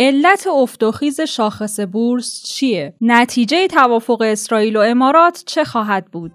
علت افت و خیز شاخص بورس چیه؟ نتیجه توافق اسرائیل و امارات چه خواهد بود؟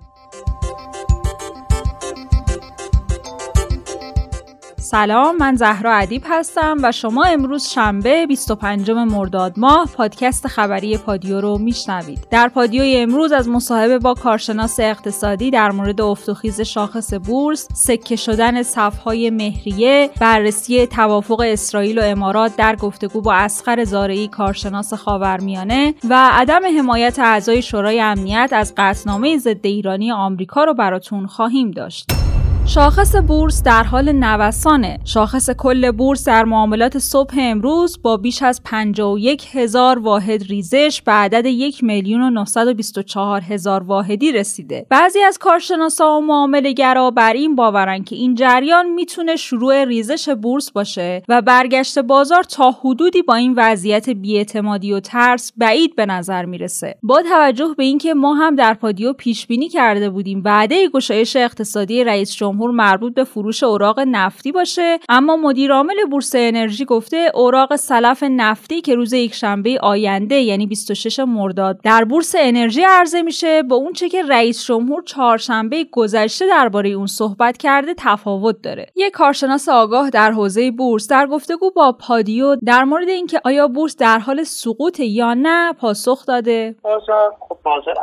سلام من زهرا ادیب هستم و شما امروز شنبه 25 مرداد ماه پادکست خبری پادیو رو میشنوید. در پادیوی امروز از مصاحبه با کارشناس اقتصادی در مورد افت و خیز شاخص بورس، سکه شدن صفهای مهریه، بررسی توافق اسرائیل و امارات در گفتگو با اسخر زارعی کارشناس خاورمیانه و عدم حمایت اعضای شورای امنیت از قطعنامه ضد ایرانی آمریکا رو براتون خواهیم داشت. شاخص بورس در حال نوسانه. شاخص کل بورس در معاملات صبح امروز با بیش از 51 هزار واحد ریزش به عدد 1 میلیون و 924 هزار واحدی رسیده. بعضی از کارشناسا و معاملهگرا بر این باورن که این جریان می‌تونه شروع ریزش بورس باشه و برگشت بازار تا حدودی با این وضعیت بیاعتمادی و ترس بعید به نظر می‌رسه. با توجه به اینکه ما هم در پادیو پیش بینی کرده بودیم بعده گشایش اقتصادی رئیس مربوط به فروش اوراق نفتی باشه. اما مدیر عامل بورس انرژی گفته اوراق سلف نفتی که روز یکشنبه آینده یعنی 26 مرداد در بورس انرژی عرضه میشه. با اون چه که رئیس جمهور چهارشنبه گذشته درباره اون صحبت کرده تفاوت داره. یک کارشناس آگاه در حوزه بورس در گفتگو با پادیو در مورد اینکه آیا بورس در حال سقوط یا نه پاسخ داده. بازار خب بازار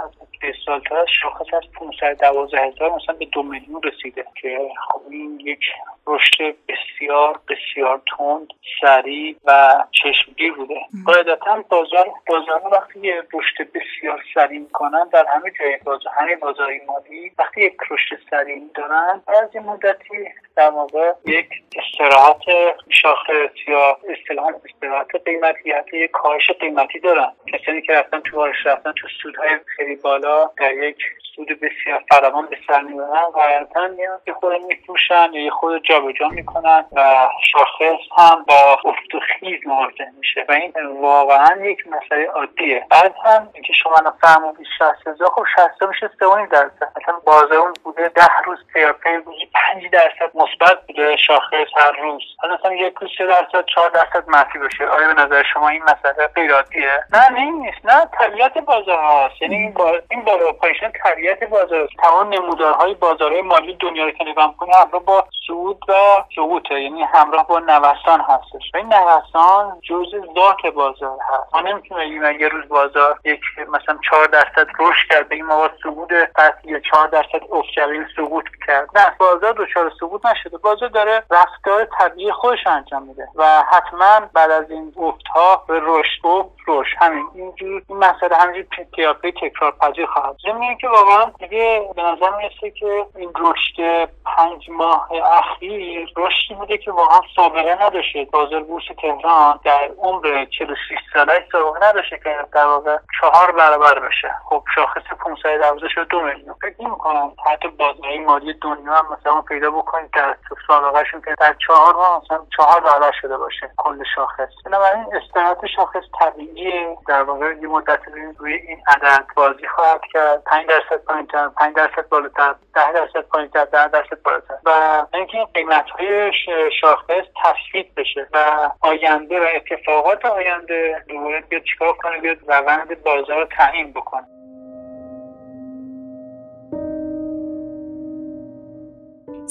از سال شاخص از 512 هزار مثلا به دو میلیون رسیده که خب این یک رشد بسیار بسیار تند سریع و چشمگیر بوده. قاعدتا بازار بازار وقتی یه رشد بسیار سریع می‌کنن در همه جای بازار همه بازاری مالی وقتی یک رشد سریع دارن از این مدتی در واقع یک استراحت شاخص یا اصطلاحا استراحت قیمتی حتی یک کاهش قیمتی دارن. کسانی که رفتن تو بارش رفتن تو سودهای خیلی بالا در یک سود بسیار فراوان به سر می‌برن غالبا یه خود میفروشن یا خود جابجا می‌کنن و شاخص هم با افت و خیز مواجه میشه و این واقعا یک مسئله عادیه. بعد هم اینکه شما الان فرمودید 60 هزار خب 60 میشه 3 درصد. مثلا بازار بوده 10 روز پیاپی روزی 5 درصد مثبت بوده شاخص هر روز. حالا مثلا یک روز 3 درصد 4 درصد منفی بشه آیا به نظر شما این مسئله غیر عادیه؟ نه نیست. نه طبیعت بازار هاست. یعنی این با این بالا پایین طبیعت بازار. تمام نمودارهای بازارهای مالی دنیا رو که نگاه کنید همراه با صعود و سقوطه یعنی همراه با نوسان هستش. و این نوسان جزء ذات بازار هست. ما نمی‌تونیم بگیم یه روز بازار یک مثلا 4 درصد رشد کرد بگیم ما صعود پس یا 4 درصد افت کرد سقوط کرد. نه بازار دچار سقوط نشده. بازار داره رفتار طبیعی خودش انجام میده و حتما بعد از این افت ها به رشد و رشد. همین اینجور این مسئله همینجور پیاپی تکرار پذیر خواهد ضمن که واقعا دیگه به نظر می‌رسه که این رشد پنج ماه اخیر رشدی بوده که واقعا سابقه نداشته. بازار بورس تهران در عمر 46 ساله سابقه نداشته که در واقع چهار برابر بشه. خب شاخص 512 شده دو میلیون. فکر نمی‌کنم. حتی بازارهای مالی دنیا هم مثلا پیدا بکنید در سابقهشون که در چهار ماه مثلا چهار برابر شده باشه. کل شاخص. بنابراین استراحت شاخص طبیعی در واقع یه مدت روی این عدد بازی خواهد کرد 5 درصد پایینتر 5 درصد بالاتر 10 درصد پایینتر 10 درصد بالاتر. و اینکه قیمت های شاخص تثبیت بشه و آینده و اتفاقات آینده دوباره بیاد چیکار کنه بیاد روند بازار رو تعیین بکنه.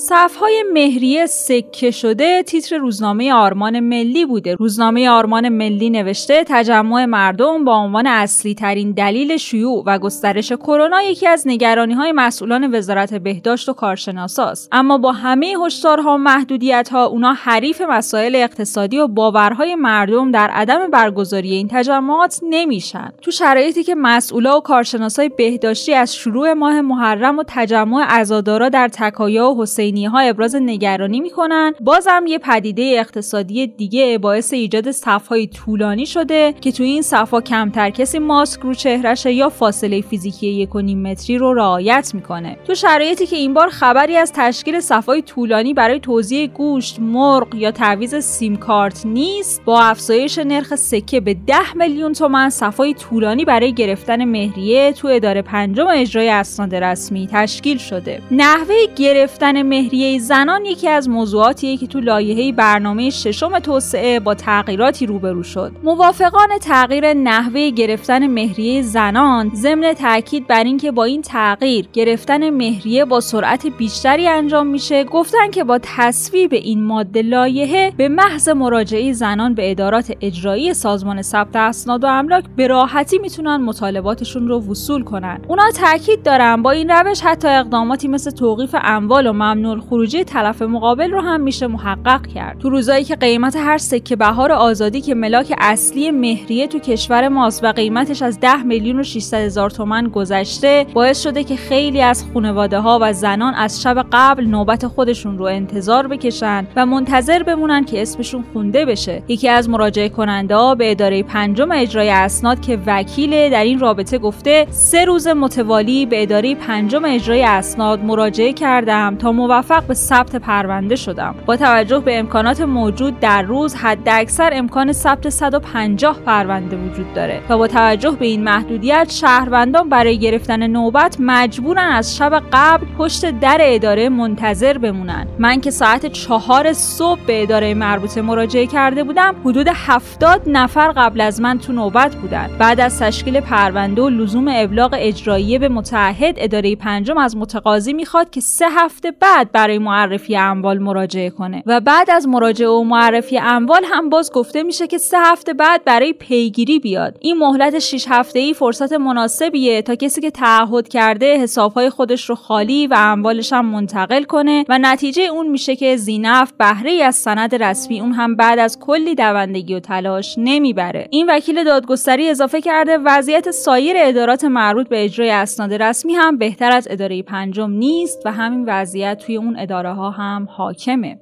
صفهای مهریه سکه شده تیتر روزنامه آرمان ملی بوده. روزنامه آرمان ملی نوشته تجمع مردم با عنوان اصلی ترین دلیل شیوع و گسترش کرونا یکی از نگرانی های مسئولان وزارت بهداشت و کارشناساست. اما با همه هشدارها و محدودیت ها اونا حریف مسائل اقتصادی و باورهای مردم در عدم برگزاری این تجمعات نمیشن. تو شرایطی که مسئولا و کارشناسای بهداشتی از شروع ماه محرم و تجمع عزادارا در تکایا و حسین ها ابراز نگرانی می‌کنن. بازم یه پدیده اقتصادی دیگه باعث ایجاد صفهای طولانی شده که توی این صفها کمتر کسی ماسک رو چهرشه یا فاصله فیزیکی یک و نیم متری رو رعایت می‌کنه. تو شرایطی که این بار خبری از تشکیل صفهای طولانی برای توزیع گوشت مرغ یا تعویض سیم کارت نیست با افزایش نرخ سکه به 10 میلیون تومن صفهای طولانی برای گرفتن مهریه تو اداره پنجم اجرای اسناد رسمی تشکیل شده. نحوه گرفتن مهریه زنان یکی از موضوعاتیه که تو لایحه برنامه ششم توسعه با تغییراتی روبرو شد. موافقان تغییر نحوه گرفتن مهریه زنان ضمن تاکید بر اینکه با این تغییر گرفتن مهریه با سرعت بیشتری انجام میشه گفتن که با تصویب این ماده لایحه به محض مراجعه زنان به ادارات اجرایی سازمان ثبت اسناد و املاک به راحتی می‌تونن مطالباتشون رو وصول کنن. اونا تاکید دارن با این روش حتی اقداماتی مثل توقیف اموال و ممنوع خروجی طرف مقابل رو هم میشه محقق کرد. تو روزایی که قیمت هر سکه بهار آزادی که ملاک اصلی مهریه تو کشور ماست و قیمتش از 10 میلیون و 600 هزار تومن گذشته باعث شده که خیلی از خانواده ها و زنان از شب قبل نوبت خودشون رو انتظار بکشن و منتظر بمونن که اسمشون خونده بشه. یکی از مراجعه کننده ها به اداره پنجم اجرای اسناد که وکیل در این رابطه گفته سه روز متوالی به اداره پنجم اجرای اسناد مراجعه کردم تا موفق به ثبت پرونده شدم. با توجه به امکانات موجود در روز حداکثر امکان ثبت 150 پرونده وجود داره و با توجه به این محدودیت شهروندان برای گرفتن نوبت مجبورن از شب قبل پشت در اداره منتظر بمونن. من که ساعت چهار صبح به اداره مربوطه مراجعه کرده بودم حدود 70 نفر قبل از من تو نوبت بودن. بعد از تشکیل پرونده و لزوم ابلاغ اجراییه به متحد اداره پنجم از متقاضی می‌خواد که سه هفته بعد برای معرفی اموال مراجعه کنه. و بعد از مراجعه و معرفی اموال هم باز گفته میشه که سه هفته بعد برای پیگیری بیاد. این مهلت 6 هفته ای فرصت مناسبیه تا کسی که تعهد کرده حسابهای خودش رو خالی و اموالش هم منتقل کنه و نتیجه اون میشه که زینف بهره از سند رسمی اون هم بعد از کلی دوندگی و تلاش نمی‌بره. این وکیل دادگستری اضافه کرده وضعیت سایر ادارات مربوط به اجرای اسناد رسمی هم بهتر از اداره پنجم نیست و همین وضعیت توی اون اداره ها هم حاکمه.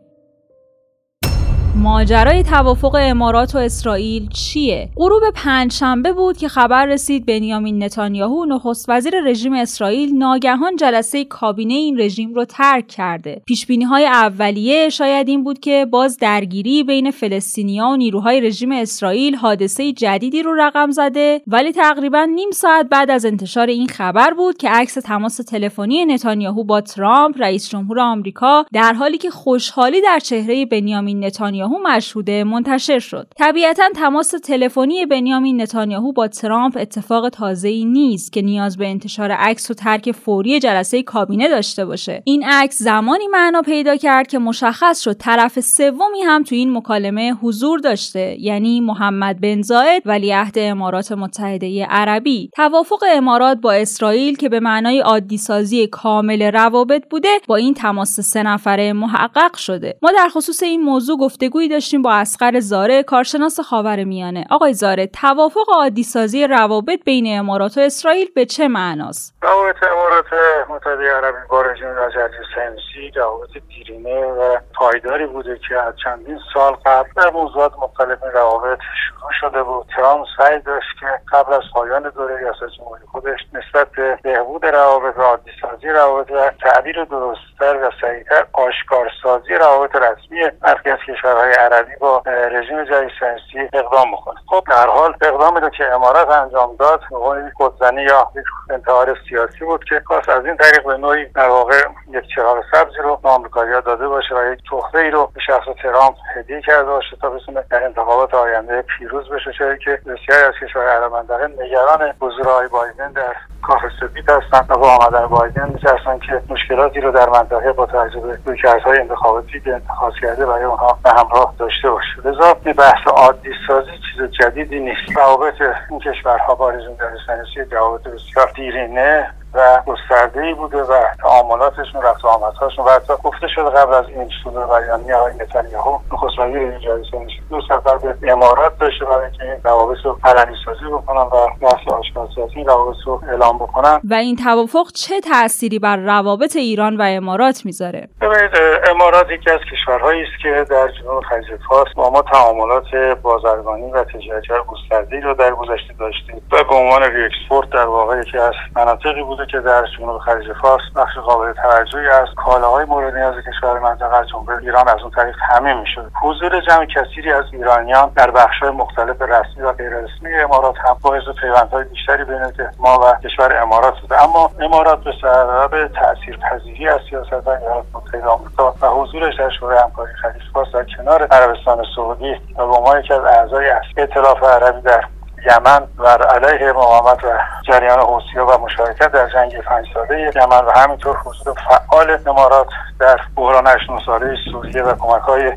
ماجرای توافق امارات و اسرائیل چیه؟ غروب پنجشنبه بود که خبر رسید بنیامین نتانیاهو نخست وزیر رژیم اسرائیل ناگهان جلسه کابینه این رژیم رو ترک کرده. پیش های اولیه شاید این بود که باز درگیری بین فلسطینیا و نیروهای رژیم اسرائیل حادثه جدیدی رو رقم زده ولی تقریبا نیم ساعت بعد از انتشار این خبر بود که عکس تماس تلفنی نتانیاهو با ترامپ رئیس جمهور آمریکا در حالی که خوشحالی در چهره بنیامین نتانیاهو نتانیاهو مشهوده منتشر شد. طبیعتا تماس تلفنی بنیامین نتانیاهو با ترامپ اتفاق تازه ای نیست که نیاز به انتشار عکس و ترک فوری جلسه کابینه داشته باشه. این عکس زمانی معنا پیدا کرد که مشخص شد طرف سومی هم تو این مکالمه حضور داشته یعنی محمد بن زاید ولیعهد امارات متحده عربی. توافق امارات با اسرائیل که به معنای عادی سازی کامل روابط بوده با این تماس سه نفره محقق شده. ما در خصوص این موضوع گفتگو گفتگویی داشتیم با اسقر زاره کارشناس خاور میانه. آقای زاره توافق عادی سازی روابط بین امارات و اسرائیل به چه معناست؟ روابط امارات متحده عربی با رژیم رجب سنسی روابط دیرینه و پایداری بوده که از چندین سال قبل در موضوعات مختلف روابط شروع شده بود. ترامپ سعی داشت که قبل از پایان دوره ریاست جمهوری خودش نسبت به بهبود روابط عادی سازی روابط و تعبیر درستتر و سریعتر آشکارسازی روابط رسمی برخی از کشورهای عربی با رژیم جدید سنسی اقدام بکنه. خب در حال اقدامی رو که امارات انجام داد به خودزنی یا انتحار سیاسی بود که خواست از این طریق به نوعی در واقع یک چراغ سبزی رو به آمریکایی‌ها داده باشه و یک تحفه ای رو به شخص ترامپ هدیه کرده باشه تا بتونه در انتخابات آینده پیروز بشه چه که بسیاری از کشورهای عرب نگران حضور آقای بایدن در کاخ سفید هستن و با آمدن بایدن میترسن که مشکلاتی رو در منطقه با توجه به رویکردهای انتخاباتی که انتخاب کرده برای اونها به همراه داشته باشه. لذا بحث عادی سازی چیز جدیدی نیست. روابط این کشورها با رژیم در روابط بسیار دیرینه. و گسترده ای بوده و تعاملاتشون رفت و آمدهاشون. و حتی گفته شده قبل از این صدور بیانیه آقای نتانیاهو نخست وزیر جلسه دو سفر به امارات داشته برای اینکه این روابط رو علنی سازی بکنن و آشکارسازی این روابط رو اعلام بکنن. و این توافق چه تأثیری بر روابط ایران و امارات می‌ذاره؟ ببینید امارات یکی از کشورهایی است که در جنوب خلیج فارس با ما تعاملات بازرگانی و تجارتی گسترده رو در گذشته داشتیم و به عنوان re-export در واقع یکی از مناطقی بود بوده که در جنوب خلیج فارس بخش قابل توجهی از کالاهای مورد نیاز کشور منطقه از جمله ایران از اون طریق تامین می‌شد. حضور جمع کثیری از ایرانیان در بخش‌های مختلف رسمی و غیررسمی امارات هم باعث پیوندهای بیشتری بین ما و کشور امارات شده اما امارات به سبب تاثیرپذیری از سیاست ایالات متحده آمریکا و حضورش در شورای همکاری خلیج فارس در کنار عربستان سعودی و به عنوان یکی از اعضای اصلی ائتلاف عربی در یمن و علیه مقاومت و جریان حوثی‌ها و مشارکت در جنگ پنج ساله یمن و همینطور حضور فعال امارات در بحران 89 ساله سوریه و کمک های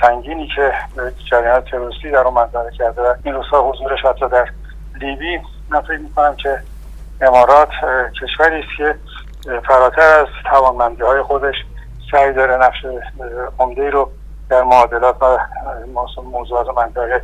سنگینی که جریان تروریستی در اون منطقه کرده و این روزها حضورش حتی در لیبی من فکر می‌کنم که امارات کشوری است که فراتر از توانمندی های خودش سعی داره نقش عمده رو در معادلات و موضوعات منطقه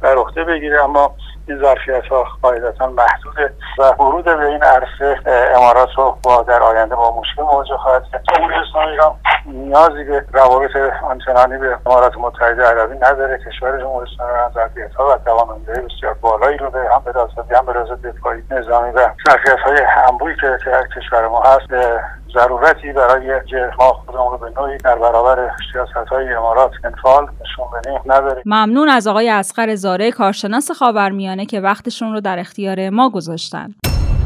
بر عهده بگیره اما این ظرفیت ها قاعدتا محدوده و ورود به این عرصه امارات رو با در آینده با مشکل مواجه خواهد کرد. جمهوری اسلامی ایران نیازی به روابط آنچنانی به امارات متحده عربی نداره. کشور جمهوری اسلامی ایران ظرفیت ها و توانمندی بسیار بالایی رو به هم به هم به دفاعی نظامی و ظرفیت های انبویی که کشور ما هست ضرورتی برای که ما خودمون رو به نوعی در برابر سیاست های امارات انفال نشون بدیم. نداریم ممنون از آقای اسقر زاره کارشناس خاورمیانه که وقتشون رو در اختیار ما گذاشتن.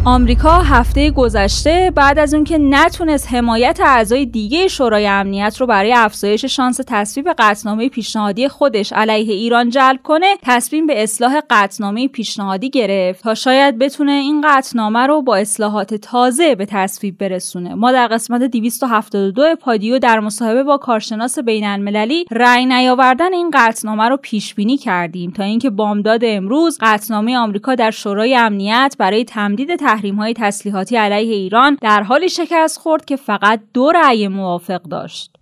آمریکا هفته گذشته بعد از اون که نتونست حمایت اعضای دیگه شورای امنیت رو برای افزایش شانس تصویب قطعنامه پیشنهادی خودش علیه ایران جلب کنه تصمیم به اصلاح قطعنامه پیشنهادی گرفت تا شاید بتونه این قطعنامه رو با اصلاحات تازه به تصویب برسونه. ما در قسمت 272 پادیو در مصاحبه با کارشناس بین المللی رأی نیاوردن این قطعنامه رو پیش بینی کردیم تا اینکه بامداد امروز قطعنامه آمریکا در شورای امنیت برای تمدید تحریم های تسلیحاتی علیه ایران در حالی شکست خورد که فقط دو رأی موافق داشت.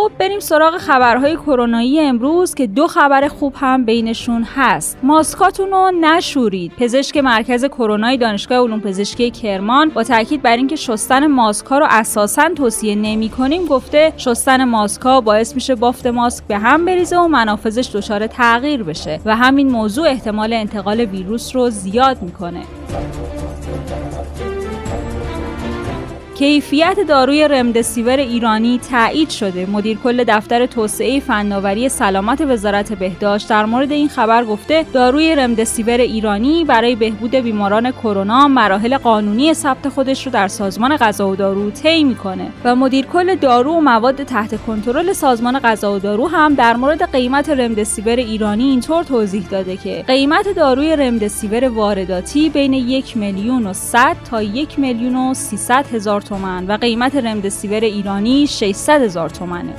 خب بریم سراغ خبرهای کرونایی امروز که دو خبر خوب هم بینشون هست. ماسکاتون رو نشورید. پزشک مرکز کرونای دانشگاه علوم پزشکی کرمان با تاکید بر اینکه شستن ماسک ها رو اساسا توصیه نمی کنیم گفته شستن ماسک ها باعث میشه بافت ماسک به هم بریزه و منافذش دچار تغییر بشه و همین موضوع احتمال انتقال ویروس رو زیاد می‌کنه. کیفیت داروی رمدسیور ایرانی تایید شده. مدیر کل دفتر توسعه فناوری سلامت وزارت بهداشت در مورد این خبر گفته داروی رمدسیور ایرانی برای بهبود بیماران کرونا مراحل قانونی ثبت خودش رو در سازمان غذا و دارو طی می‌کنه. و مدیر کل دارو و مواد تحت کنترل سازمان غذا و دارو هم در مورد قیمت رمدسیور ایرانی اینطور توضیح داده که قیمت داروی رمدسیور وارداتی بین یک میلیون و 100 تا یک میلیون و 300 هزار تومن و قیمت رمدسیور ایرانی 600 هزار تومنه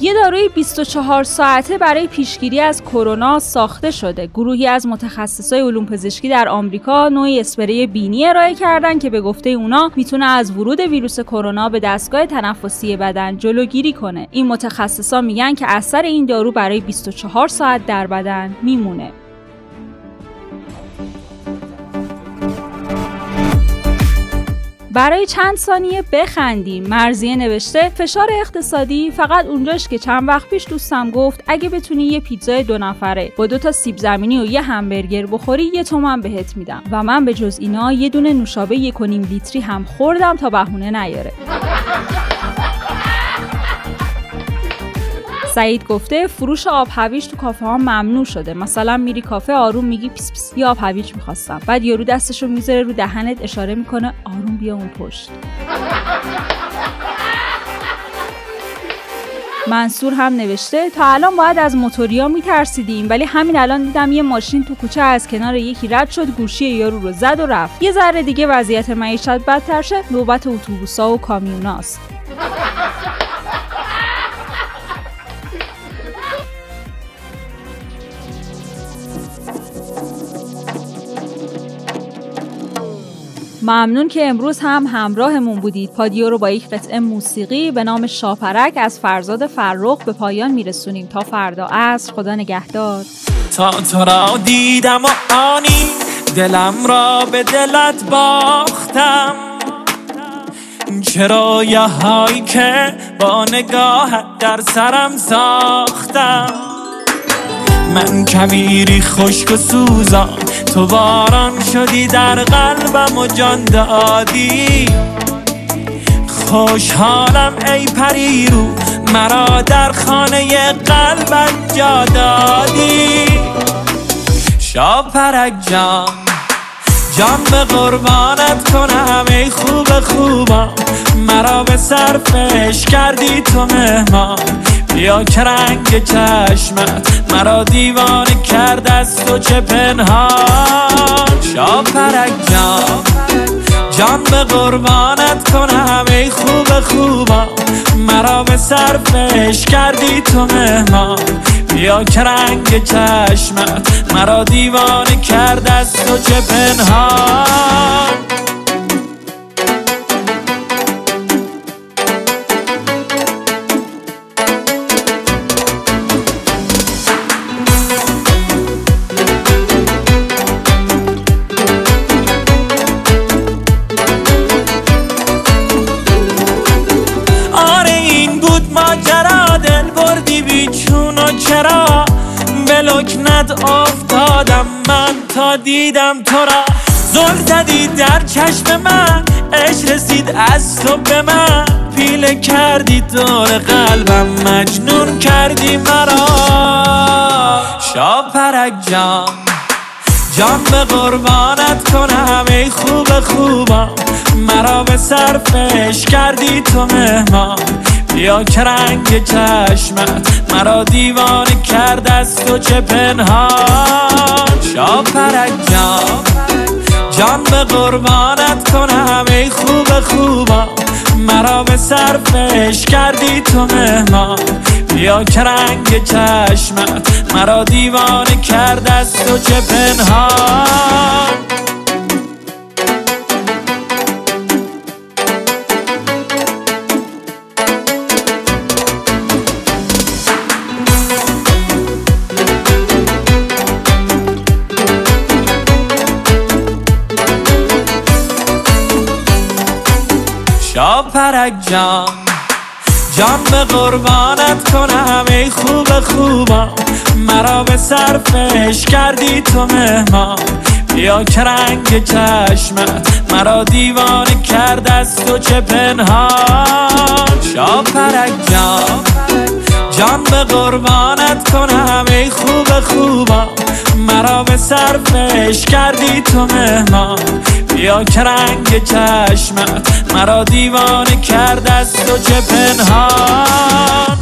یه داروی 24 ساعته برای پیشگیری از کرونا ساخته شده. گروهی از متخصصای علوم پزشکی در آمریکا نوعی اسپری بینی ارائه کردن که به گفته اونا می‌تونه از ورود ویروس کرونا به دستگاه تنفسی بدن جلوگیری کنه. این متخصصا میگن که اثر این دارو برای 24 ساعت در بدن میمونه. برای چند ثانیه بخندیم. مرزیه نوشته فشار اقتصادی فقط اونجاش که چند وقت پیش دوستم گفت اگه بتونی یه پیتزای دو نفره با دو تا سیب زمینی و یه همبرگر بخوری یه تومن بهت میدم. و من به جز اینا یه دونه نوشابه یک لیتری هم خوردم تا بهونه نیاره. سعید گفته فروش آب هویج تو کافه ها ممنوع شده. مثلا میری کافه آروم میگی پیس پیس یا آب هویج می‌خواستم. بعد یارو دستش رو می‌ذاره رو دهنت اشاره می‌کنه آروم بیا اون پشت. منصور هم نوشته تا الان باید از موتوریا میترسیدیم ولی همین الان دیدم یه ماشین تو کوچه از کنار یکی رد شد گوشی یارو رو زد و رفت. یه ذره دیگه وضعیت معیشت بدتر شه نوبت اتوبوسا و کامیوناست. ممنون که امروز هم همراهمون بودید. پادیو رو با یک قطعه موسیقی به نام شاپرک از فرزاد فرخ به پایان میرسونیم. تا فردا عصر خدا نگهدار. تا تو را دیدم و آنی دلم را به دلت باختم. چرا یه هایی که با نگاه در سرم ساختم. من کمیری خشک و سوزان. تو باران شدی در قلبم و جان دادی. خوشحالم ای پری رو مرا در خانه قلبت جا دادی. شاپرک جان جان به قربانت کنم ای خوب خوبم مرا به صرفش کردی تو مهمان. که رنگ چشمت مرا دیوانه کرد از تو چه پنهان؟ شاپرک جان جان به قربانت کنم ای خوب خوبم مرا به صرفش کردی تو مهمان. بیا که رنگ چشمت مرا دیوانه کرد از تو چه پنهان؟ چرا به لکنت افتادم من تا دیدم تو را. زل زدی در چشم من اش رسید از تو به من. پیله کردی دور قلبم مجنون کردی مرا. شاپرک جان جان به قربانت کنم ای خوب خوبم مرا به صرفش کردی تو مهمان. بیا که رنگ چشمت مرا دیوانه کرد از تو چه پنهان؟ شاپرک جان جان به قربانت کنم ای خوب خوبم مرا به صرفش کردی تو مهمان. بیا رنگ چشمت مرا دیوانه کرد از تو چه پنهان؟ شاپرک جان. جان به قربانت کنم ای خوب خوبم مرا به صرفش کردی تو مهمان. بیا که رنگ چشمت مرا دیوانه کرد از تو چه پنهان. شاپرک جان. جان به قربانت کنم ای خوب خوبم مرا به صرفش کردی تو مهمان. بیا که رنگ چشمت مرا دیوانه کرد از تو چه پنهان.